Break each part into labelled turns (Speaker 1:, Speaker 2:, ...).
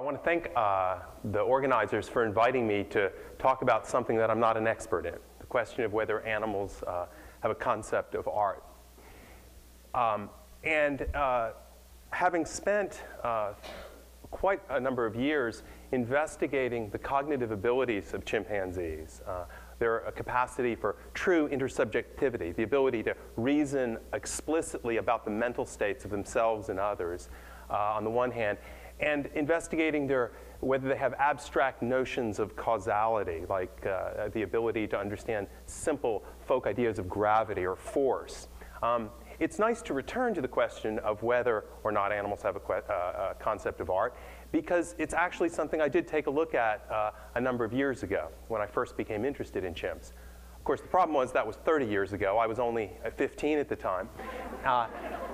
Speaker 1: I want to thank uh, the organizers for inviting me to talk about something that I'm not an expert in, the question of whether animals uh, have a concept of art. Um, and uh, having spent uh, quite a number of years investigating the cognitive abilities of chimpanzees, uh, their capacity for true intersubjectivity, the ability to reason explicitly about the mental states of themselves and others, uh, on the one hand, and investigating their, whether they have abstract notions of causality, like uh, the ability to understand simple folk ideas of gravity or force. Um, it's nice to return to the question of whether or not animals have a, uh, a, concept of art, because it's actually something I did take a look at uh, a number of years ago when I first became interested in chimps. Of course, the problem was that was 30 years ago. I was only 15 at the time. Uh,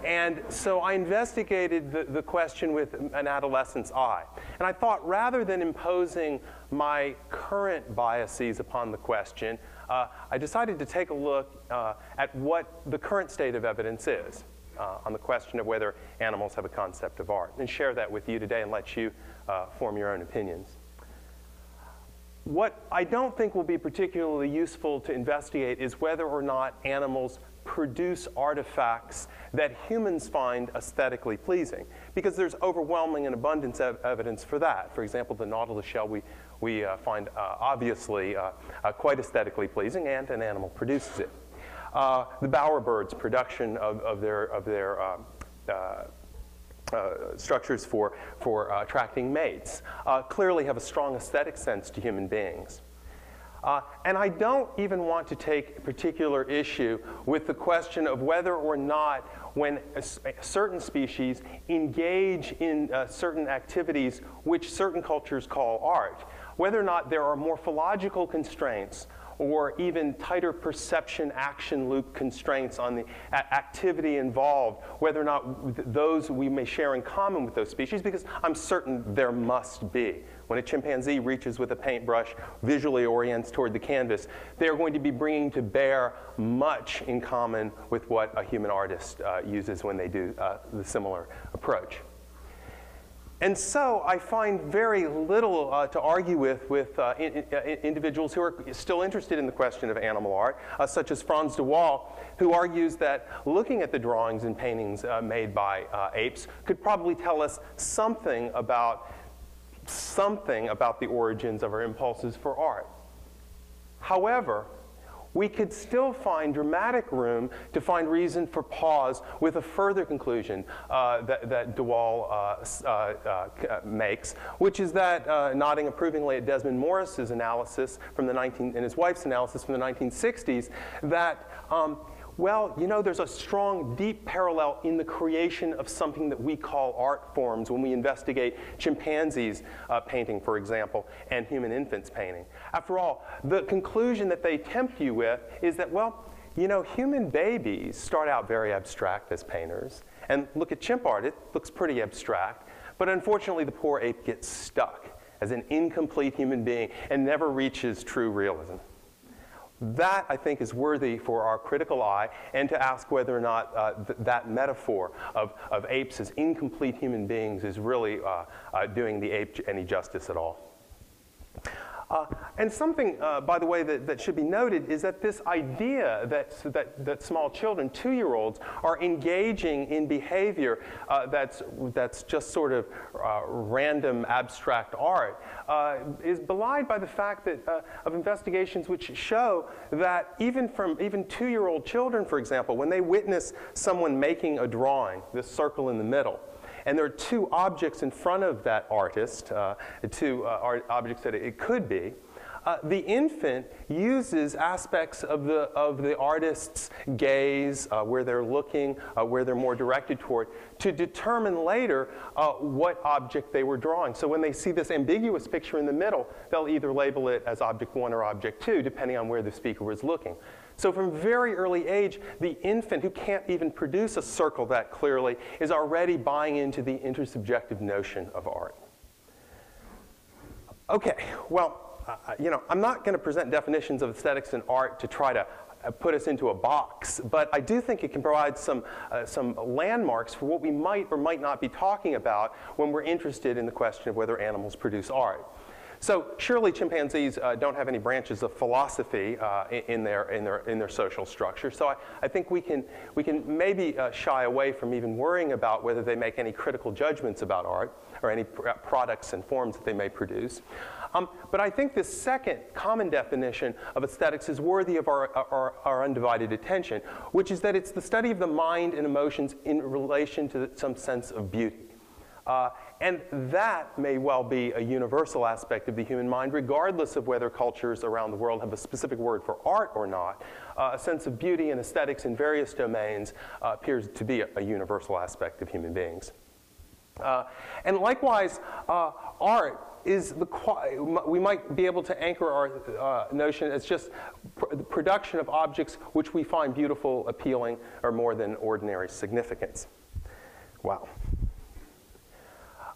Speaker 1: and so I investigated the, the question with an adolescent's eye. And I thought rather than imposing my current biases upon the question, uh, I decided to take a look uh, at what the current state of evidence is uh, on the question of whether animals have a concept of art and share that with you today and let you uh, form your own opinions. What I don't think will be particularly useful to investigate is whether or not animals produce artifacts that humans find aesthetically pleasing, because there's overwhelming and abundant ev evidence for that. For example, the nautilus shell we, we uh, find uh, obviously uh, uh quite aesthetically pleasing, and an animal produces it. Uh, the bowerbirds' production of, of their, of their uh, structures for, for uh, attracting mates uh, clearly have a strong aesthetic sense to human beings. Uh, and I don't even want to take particular issue with the question of whether or not when a, a certain species engage in uh, certain activities which certain cultures call art, whether or not there are morphological constraints or even tighter perception action loop constraints on the activity involved, whether or not those we may share in common with those species, because I'm certain there must be. When a chimpanzee reaches with a paintbrush, visually orients toward the canvas, they're going to be bringing to bear much in common with what a human artist uh, uses when they do uh, the similar approach. And so I find very little uh, to argue with with uh, in, in, uh, individuals who are still interested in the question of animal art, uh, such as Frans de Waal, who argues that looking at the drawings and paintings uh, made by uh, apes could probably tell us something about something about the origins of our impulses for art. However, we could still find dramatic room to find reason for pause with a further conclusion uh, that, that de Waal uh, uh, uh, makes, which is that, uh, nodding approvingly at Desmond Morris's analysis from the 19, and his wife's analysis from the 1960s, that um, well, you know, there's a strong, deep parallel in the creation of something that we call art forms when we investigate chimpanzees uh, painting, for example, and human infants painting. After all, the conclusion that they tempt you with is that, well, you know, human babies start out very abstract as painters. And look at chimp art, it looks pretty abstract. But unfortunately, the poor ape gets stuck as an incomplete human being and never reaches true realism. That, I think, is worthy for our critical eye and to ask whether or not uh, th that metaphor of, of apes as incomplete human beings is really uh, uh, doing the ape any justice at all. Uh, and something, uh, by the way, that, that, should be noted is that this idea that, that, that small children, two year olds, are engaging in behavior uh, that's, that's just sort of uh, random abstract art uh, is belied by the fact that, uh, of investigations which show that even from even two year old children, for example, when they witness someone making a drawing, this circle in the middle, and there are two objects in front of that artist, uh, two uh, art objects that it could be. Uh, the infant uses aspects of the, of the artist's gaze, uh, where they're looking, uh, where they're more directed toward, to determine later uh, what object they were drawing. So when they see this ambiguous picture in the middle, they'll either label it as object one or object two, depending on where the speaker was looking. So from very early age, the infant who can't even produce a circle that clearly is already buying into the intersubjective notion of art. Okay, well, uh, you know, I'm not going to present definitions of aesthetics and art to try to uh, put us into a box, but I do think it can provide some, uh, some landmarks for what we might or might not be talking about when we're interested in the question of whether animals produce art. So surely chimpanzees uh, don't have any branches of philosophy uh, in, their, in, their, in their social structure. So I, I think we can, we can maybe uh, shy away from even worrying about whether they make any critical judgments about art or any pr uh, products and forms that they may produce. Um, but I think this second common definition of aesthetics is worthy of our, our, our, undivided attention, which is that it's the study of the mind and emotions in relation to some sense of beauty. Uh, and that may well be a universal aspect of the human mind, regardless of whether cultures around the world have a specific word for art or not. Uh, a sense of beauty and aesthetics in various domains uh, appears to be a, a, universal aspect of human beings. Uh, and likewise, uh, art is the we might be able to anchor our uh, notion as just pr the production of objects which we find beautiful, appealing, or more than ordinary significance. Wow.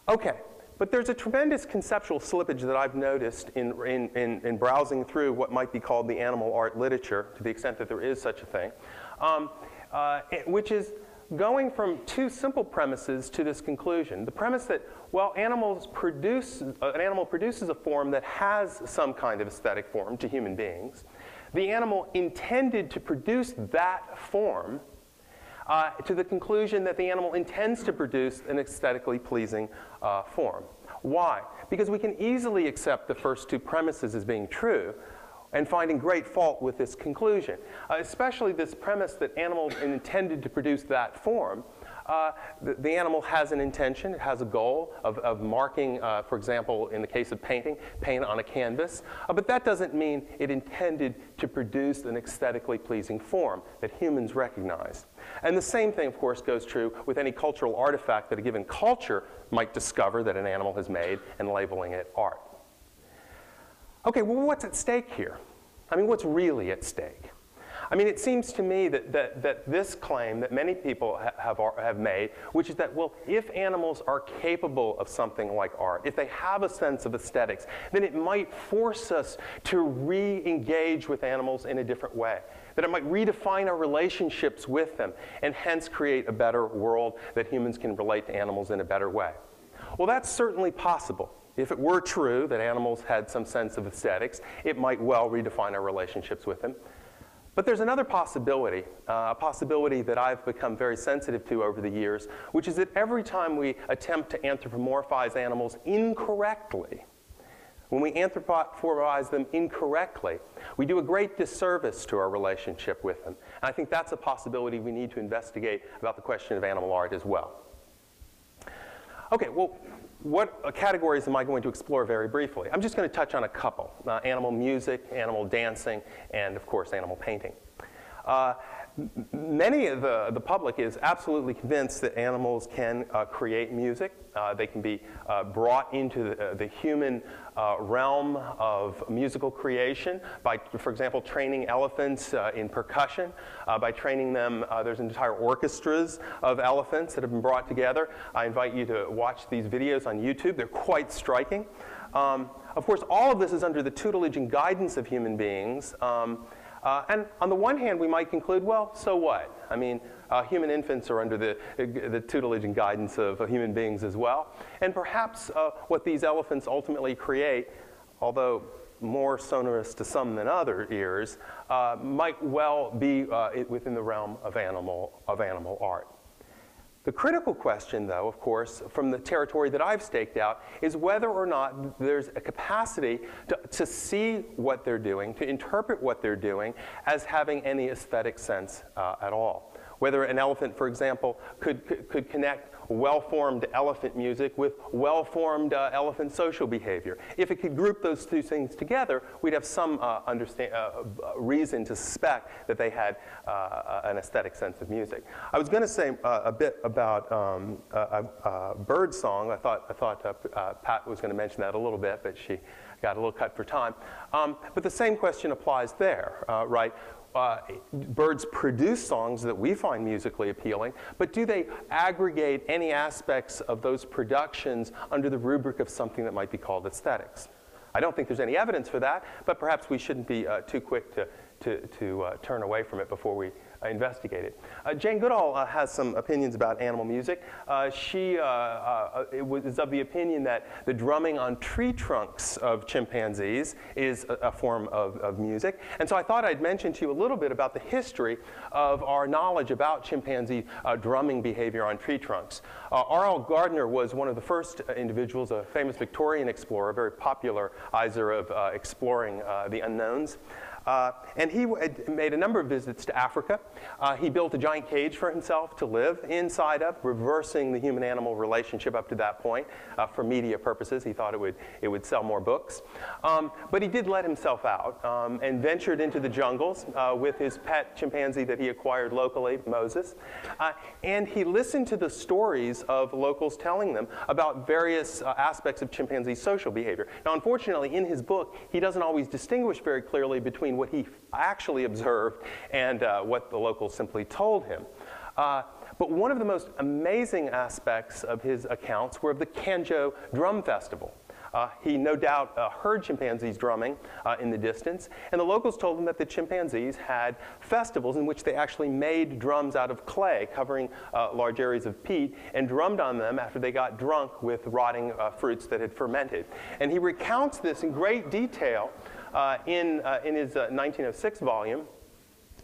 Speaker 1: Okay, but there's a tremendous conceptual slippage that I've noticed in, in, in, in, browsing through what might be called the animal art literature, to the extent that there is such a thing, um, uh, which is going from two simple premises to this conclusion. The premise that, well, animals produce, uh, an animal produces a form that has some kind of aesthetic form to human beings. The animal intended to produce that form uh, to the conclusion that the animal intends to produce an aesthetically pleasing uh, form. Why? Because we can easily accept the first two premises as being true and finding great fault with this conclusion, uh, especially this premise that animals intended to produce that form uh, the, the, animal has an intention, it has a goal of, of marking, uh, for example, in the case of painting, paint on a canvas. Uh, but that doesn't mean it intended to produce an aesthetically pleasing form that humans recognize. And the same thing, of course, goes true with any cultural artifact that a given culture might discover that an animal has made and labeling it art. Okay, well, what's at stake here? I mean, what's really at stake? I mean, it seems to me that, that, that this claim that many people ha have, have made, which is that, well, if animals are capable of something like art, if they have a sense of aesthetics, then it might force us to re engage with animals in a different way. That it might redefine our relationships with them and hence create a better world that humans can relate to animals in a better way. Well, that's certainly possible. If it were true that animals had some sense of aesthetics, it might well redefine our relationships with them. But there's another possibility, uh, a possibility that I've become very sensitive to over the years, which is that every time we attempt to anthropomorphize animals incorrectly, when we anthropomorphize them incorrectly, we do a great disservice to our relationship with them. And I think that's a possibility we need to investigate about the question of animal art as well. Okay, well, what categories am I going to explore very briefly? I'm just going to touch on a couple uh, animal music, animal dancing, and of course, animal painting. Uh, many of the, the public is absolutely convinced that animals can uh, create music. Uh, they can be uh, brought into the, uh, the human uh, realm of musical creation by, for example, training elephants uh, in percussion, by training them, there's entire orchestras of elephants that have been brought together. I invite you to watch these videos on YouTube. They're quite striking. Um, of course, all of this is under the tutelage and guidance of human beings. Um, uh, and on the one hand, we might conclude, well, so what? I mean, uh, human infants are under the, the tutelage and guidance of uh, human beings as well. And perhaps uh, what these elephants ultimately create, although more sonorous to some than other ears, uh, might well be within the realm of animal, of animal art. The critical question, though, of course, from the territory that I've staked out, is whether or not there's a capacity to, to see what they're doing, to interpret what they're doing as having any aesthetic sense uh, at all. Whether an elephant, for example, could, could, could connect well-formed elephant music with well-formed uh, elephant social behavior. If it could group those two things together, we'd have some uh, understand, uh, uh reason to suspect that they had uh, an aesthetic sense of music. I was going to say uh, a bit about um, bird song. I thought, I thought Pat was going to mention that a little bit, but she got a little cut for time. Um, but the same question applies there, right? Birds produce songs that we find musically appealing, but do they aggregate any aspects of those productions under the rubric of something that might be called aesthetics? I don't think there's any evidence for that, but perhaps we shouldn't be uh, too quick to, to, to uh, turn away from it before we uh, investigate it. Uh, Jane Goodall uh, has some opinions about animal music. she was, is of the opinion that the drumming on tree trunks of chimpanzees is a, a form of, of, music. And so I thought I'd mention to you a little bit about the history of our knowledge about chimpanzee drumming behavior on tree trunks. R.L. Garner was one of the first individuals, a famous Victorian explorer, a very popularizer of uh, exploring uh, the unknowns. Uh, and he made a number of visits to Africa. Uh, he built a giant cage for himself to live inside of, reversing the human animal relationship up to that point uh, for media purposes. He thought it would, it would sell more books. Um, but he did let himself out um, and ventured into the jungles uh, with his pet chimpanzee that he acquired locally, Moses. Uh, and he listened to the stories of locals telling them about various uh, aspects of chimpanzee social behavior. Now, unfortunately, in his book, he doesn't always distinguish very clearly between between what he actually observed and uh, what the locals simply told him. Uh, but one of the most amazing aspects of his accounts were of the Kanjo Drum Festival. Uh, he no doubt uh, heard chimpanzees drumming uh, in the distance, and the locals told him that the chimpanzees had festivals in which they actually made drums out of clay, covering uh, large areas of peat, and drummed on them after they got drunk with rotting uh, fruits that had fermented. And he recounts this in great detail in, uh, in his 1906 uh, volume.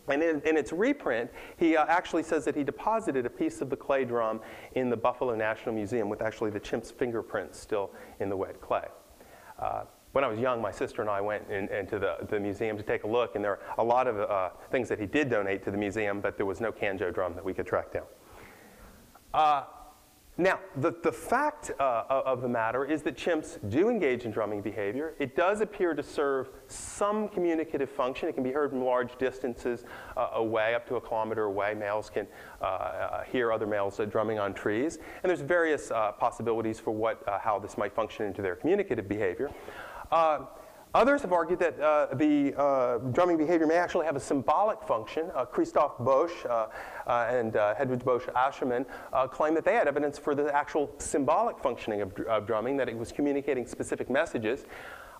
Speaker 1: And in, in, its reprint, he uh, actually says that he deposited a piece of the clay drum in the Buffalo National Museum with actually the chimp's fingerprints still in the wet clay. Uh, when I was young, my sister and I went in, into the, the museum to take a look, and there are a lot of uh, things that he did donate to the museum, but there was no Kanjo drum that we could track down. Now, the, the fact uh, of the matter is that chimps do engage in drumming behavior. It does appear to serve some communicative function. It can be heard from large distances uh, away, up to a kilometer away. Males can uh, uh hear other males uh, drumming on trees. And there's various uh, possibilities for what, how this might function into their communicative behavior. Others have argued that uh, the uh, drumming behavior may actually have a symbolic function. Uh, Christoph Boesch uh, uh, and uh, Hedwig Boesch-Achermann claim that they had evidence for the actual symbolic functioning of, of, drumming, that it was communicating specific messages.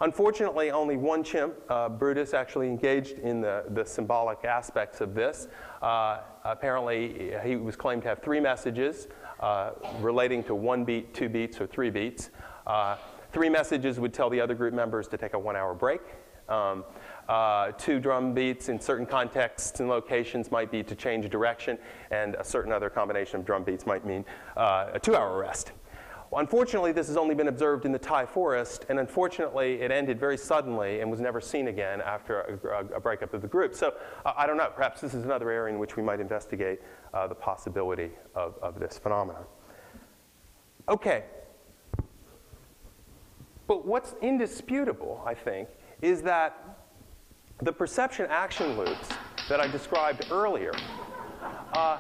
Speaker 1: Unfortunately, only one chimp, Brutus, actually engaged in the, the symbolic aspects of this. apparently, he was claimed to have three messages relating to one beat, two beats, or three beats. Three messages would tell the other group members to take a one hour break. Um, uh, two drum beats in certain contexts and locations might be to change direction, and a certain other combination of drum beats might mean uh, a two hour rest. Well, unfortunately, this has only been observed in the Taï forest, and unfortunately, it ended very suddenly and was never seen again after a, a breakup of the group. So uh, I don't know, perhaps this is another area in which we might investigate uh, the possibility of, of this phenomenon. Okay, but what's indisputable, I think, is that the perception action loops that I described earlier uh,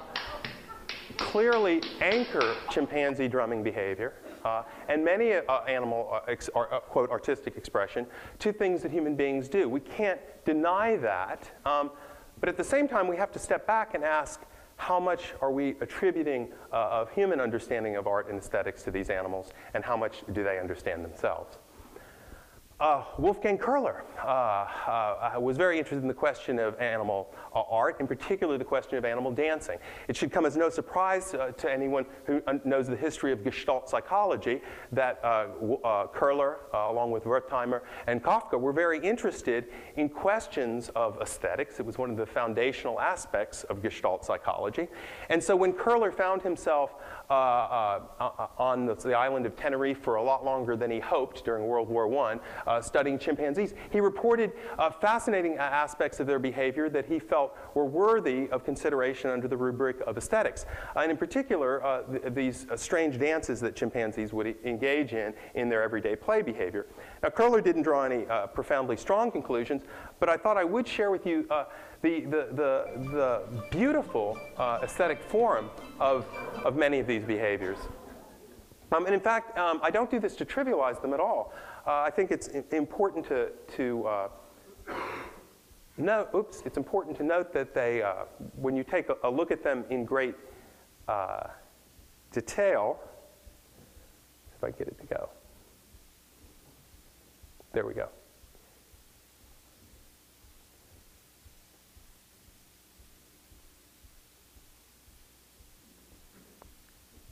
Speaker 1: clearly anchor chimpanzee drumming behavior uh, and many uh, animal, uh, ex- or, uh, quote, artistic expression to things that human beings do. We can't deny that, um, but at the same time, we have to step back and ask how much are we attributing uh, of human understanding of art and aesthetics to these animals, and how much do they understand themselves? Uh, Wolfgang Köhler uh, uh, was very interested in the question of animal uh, art, in particular the question of animal dancing. It should come as no surprise uh, to anyone who knows the history of Gestalt psychology that uh, Köhler, along with Wertheimer and Koffka, were very interested in questions of aesthetics. It was one of the foundational aspects of Gestalt psychology. And so when Köhler found himself on the, the island of Tenerife for a lot longer than he hoped during World War I, uh, studying chimpanzees. He reported uh, fascinating aspects of their behavior that he felt were worthy of consideration under the rubric of aesthetics. Uh, and in particular, uh, th these uh, strange dances that chimpanzees would engage in in their everyday play behavior. Now, Köhler didn't draw any profoundly strong conclusions, but I thought I would share with you the, the, the, the, beautiful aesthetic form of, of many of these behaviors. Um, and in fact, um, I don't do this to trivialize them at all. Uh, I think it's important to, to uh, note, oops, it's important to note that they, uh, when you take a, a, look at them in great uh, detail, if I get it to go, there we go.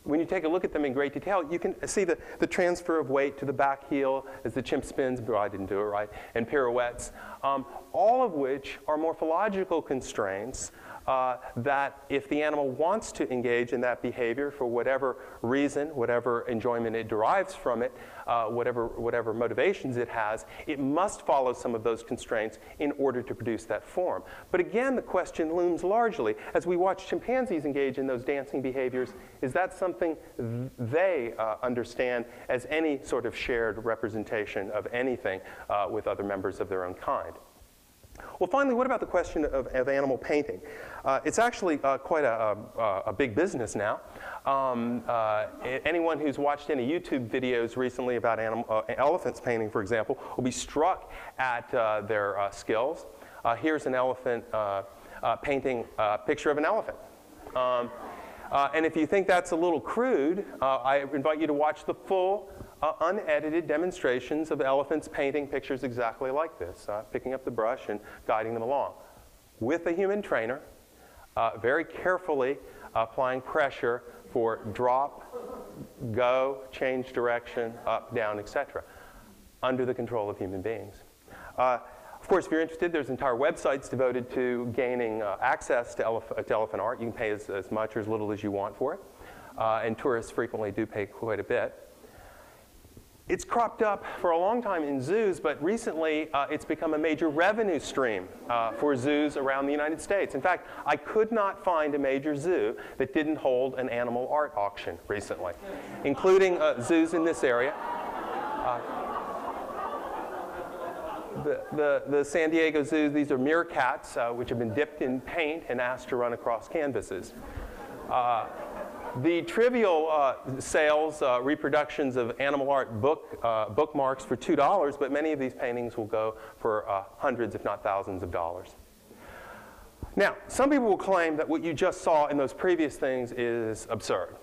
Speaker 1: When you take a look at them in great detail, you can see the, the transfer of weight to the back heel as the chimp spins, but I didn't do it right, and pirouettes, um, all of which are morphological constraints uh, that if the animal wants to engage in that behavior for whatever reason, whatever enjoyment it derives from it, uh, whatever, whatever motivations it has, it must follow some of those constraints in order to produce that form. But again, the question looms largely, as we watch chimpanzees engage in those dancing behaviors, is that something th they uh, understand as any sort of shared representation of anything uh, with other members of their own kind? Well, finally, what about the question of, of animal painting? Uh, it's actually uh, quite a, a, a, big business now. Um, uh, anyone who's watched any YouTube videos recently about animal, uh, elephants painting, for example, will be struck at uh, their uh, skills. here's an elephant painting a picture of an elephant. Um, and if you think that's a little crude, I invite you to watch the full uh, unedited demonstrations of elephants painting pictures exactly like this, uh, picking up the brush and guiding them along. With a human trainer, uh, very carefully applying pressure for drop, go, change direction, up, down, etc., under the control of human beings. Uh, of course, if you're interested, there's entire websites devoted to gaining uh, access to, elef to, elephant art. You can pay as, as, much or as little as you want for it. Uh, and tourists frequently do pay quite a bit. It's cropped up for a long time in zoos, but recently uh, it's become a major revenue stream uh, for zoos around the United States. In fact, I could not find a major zoo that didn't hold an animal art auction recently, including uh, zoos in this area. Uh, the, the, the, San Diego Zoo, these are meerkats, uh, which have been dipped in paint and asked to run across canvases. The trivial uh, sales, uh, reproductions of animal art book, uh, bookmarks for $2, but many of these paintings will go for uh, hundreds, if not thousands of dollars. Now, some people will claim that what you just saw in those previous things is absurd.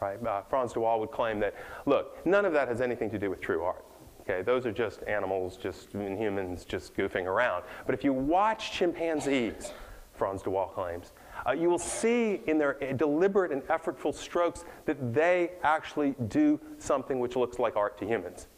Speaker 1: Right? Uh, Frans de Waal would claim that, look, none of that has anything to do with true art. Okay, those are just animals, just humans just goofing around. But if you watch chimpanzees, Frans de Waal claims, uh, you will see in their deliberate and effortful strokes that they actually do something which looks like art to humans.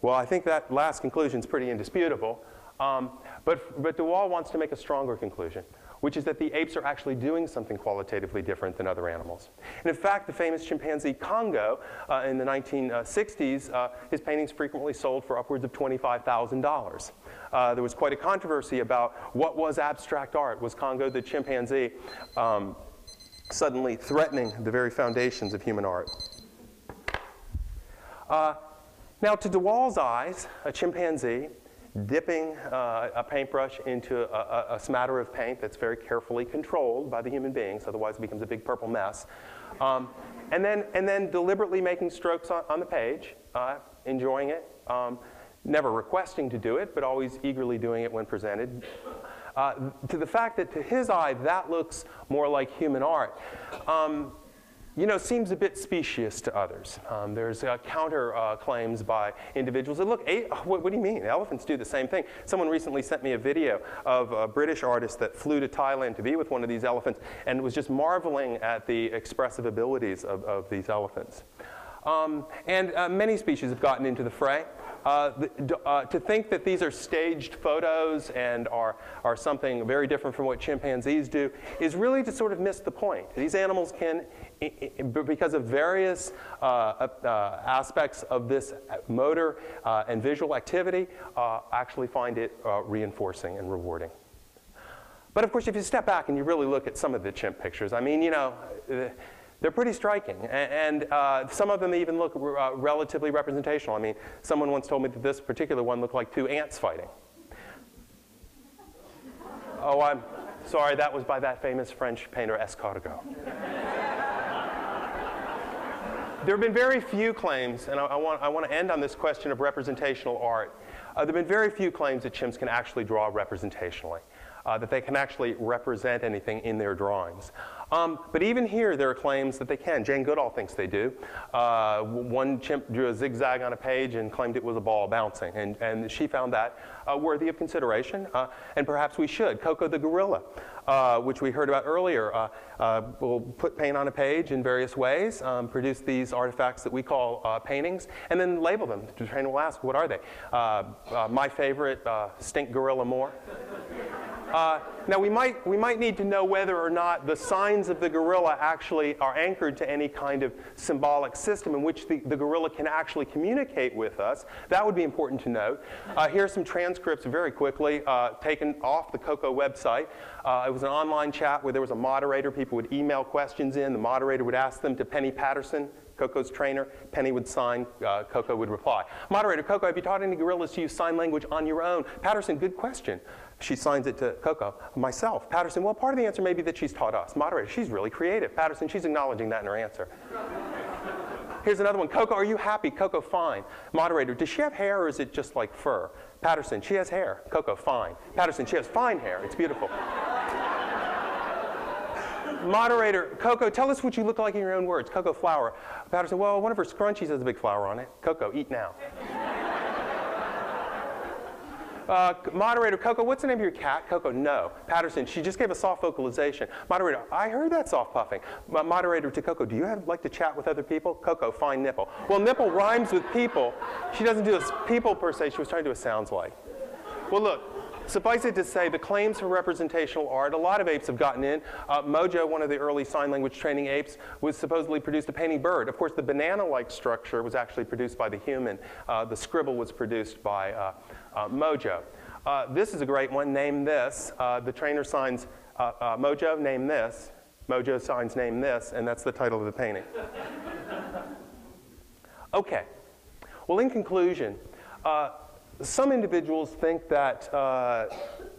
Speaker 1: Well, I think that last conclusion is pretty indisputable. Um, but, but de Waal wants to make a stronger conclusion which is that the apes are actually doing something qualitatively different than other animals. And in fact, the famous chimpanzee Congo uh, in the 1960s, uh, his paintings frequently sold for upwards of $25,000. Uh, there was quite a controversy about what was abstract art. Was Congo the chimpanzee um, suddenly threatening the very foundations of human art? Uh, now, to de Waal's eyes, a chimpanzee dipping uh, a paintbrush into a, a, a, smatter of paint that's very carefully controlled by the human beings, otherwise it becomes a big purple mess. Um, and, then, and then deliberately making strokes on, on the page, uh, enjoying it, um, never requesting to do it, but always eagerly doing it when presented. Uh, to the fact that to his eye, that looks more like human art. Um, you know, seems a bit specious to others. Um, there's uh, counter uh, claims by individuals that look, what, what, do you mean? Elephants do the same thing. Someone recently sent me a video of a British artist that flew to Thailand to be with one of these elephants and was just marveling at the expressive abilities of, of these elephants. Um, and uh, many species have gotten into the fray. Uh, uh, to think that these are staged photos and are, are something very different from what chimpanzees do is really to sort of miss the point. These animals can, because of various uh, uh, aspects of this motor uh, and visual activity, actually find it reinforcing and rewarding. But of course, if you step back and you really look at some of the chimp pictures, I mean, you know, they're pretty striking. And, uh, some of them even look uh, relatively representational. I mean, someone once told me that this particular one looked like two ants fighting. oh, I'm sorry, that was by that famous French painter Escargot. there have been very few claims, and I, I, want, I want to end on this question of representational art. Uh, there have been very few claims that chimps can actually draw representationally, uh, that they can actually represent anything in their drawings. Um, but even here, there are claims that they can. Jane Goodall thinks they do. Uh, one chimp drew a zigzag on a page and claimed it was a ball bouncing, and, and she found that uh, worthy of consideration, uh, and perhaps we should. Koko the gorilla, uh, which we heard about earlier, uh, uh, will put paint on a page in various ways, um, produce these artifacts that we call paintings, and then label them. The trainer will ask, what are they? my favorite, stink gorilla more. Uh, now, we might, we might need to know whether or not the signs of the gorilla actually are anchored to any kind of symbolic system in which the, the gorilla can actually communicate with us. That would be important to note. Uh, here are some transcripts very quickly uh, taken off the Koko website. Uh, it was an online chat where there was a moderator. People would email questions in. The moderator would ask them to Penny Patterson, Koko's trainer. Penny would sign, uh, Koko would reply. Moderator, Koko, have you taught any gorillas to use sign language on your own? Patterson, good question. She signs it to Koko. Myself, Patterson, well, part of the answer may be that she's taught us. Moderator, she's really creative. Patterson, she's acknowledging that in her answer. Here's another one. Koko, are you happy? Koko, fine. Moderator, does she have hair or is it just like fur? Patterson, she has hair. Koko, fine. Patterson, she has fine hair. It's beautiful. Moderator, Koko, tell us what you look like in your own words. Koko flower. Patterson, well, one of her scrunchies has a big flower on it. Koko, eat now. Uh, moderator, Koko, what's the name of your cat? Koko, no. Patterson, she just gave a soft vocalization. Moderator, I heard that soft puffing. moderator to Koko, do you have, like to chat with other people? Koko, fine nipple. Well, nipple rhymes with people. She doesn't do a people per se, she was trying to do a sounds like. Well, look, Suffice it to say, the claims for representational art, a lot of apes have gotten in. Uh, Moja, one of the early sign language training apes, was supposedly produced a painting bird. Of course, the banana-like structure was actually produced by the human. Uh, the scribble was produced by uh, uh Moja. Uh, this is a great one, name this. Uh, the trainer signs Moja, name this. Moja signs name this, and that's the title of the painting. okay. Well, in conclusion, some individuals think that uh,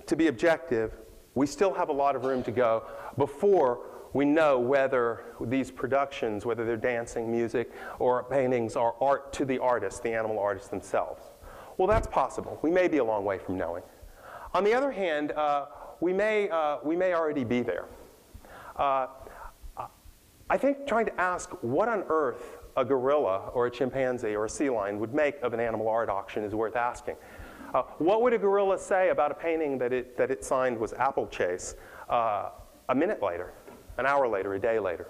Speaker 1: to be objective, we still have a lot of room to go before we know whether these productions, whether they're dancing, music, or paintings, are art to the artist, the animal artists themselves. Well, that's possible. We may be a long way from knowing. On the other hand, uh, we, may, uh, we may already be there. I think trying to ask what on earth a gorilla or a chimpanzee or a sea lion would make of an animal art auction is worth asking. Uh, what would a gorilla say about a painting that it, that it signed was Apple Chase uh, a minute later, an hour later, a day later?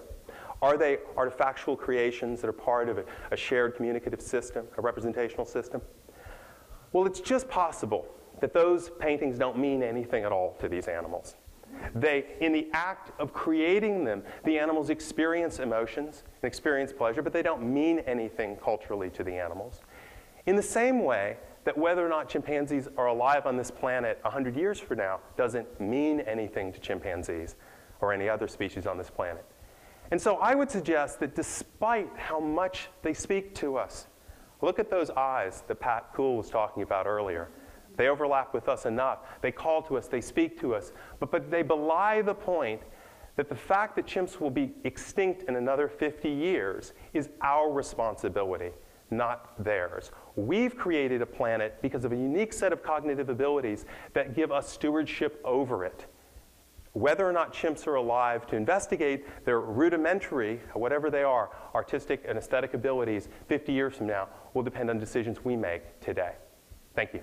Speaker 1: Are they artifactual creations that are part of a, a shared communicative system, a representational system? Well, it's just possible that those paintings don't mean anything at all to these animals. They, in the act of creating them, the animals experience emotions and experience pleasure, but they don't mean anything culturally to the animals. In the same way that whether or not chimpanzees are alive on this planet 100 years from now doesn't mean anything to chimpanzees or any other species on this planet. And so I would suggest that despite how much they speak to us, look at those eyes that Pat Kuhl was talking about earlier. They overlap with us enough. They call to us, they speak to us, but, but they belie the point that the fact that chimps will be extinct in another 50 years is our responsibility, not theirs. We've created a planet because of a unique set of cognitive abilities that give us stewardship over it. whether or not chimps are alive to investigate their rudimentary, whatever they are, artistic and aesthetic abilities 50 years from now will depend on decisions we make today. Thank you.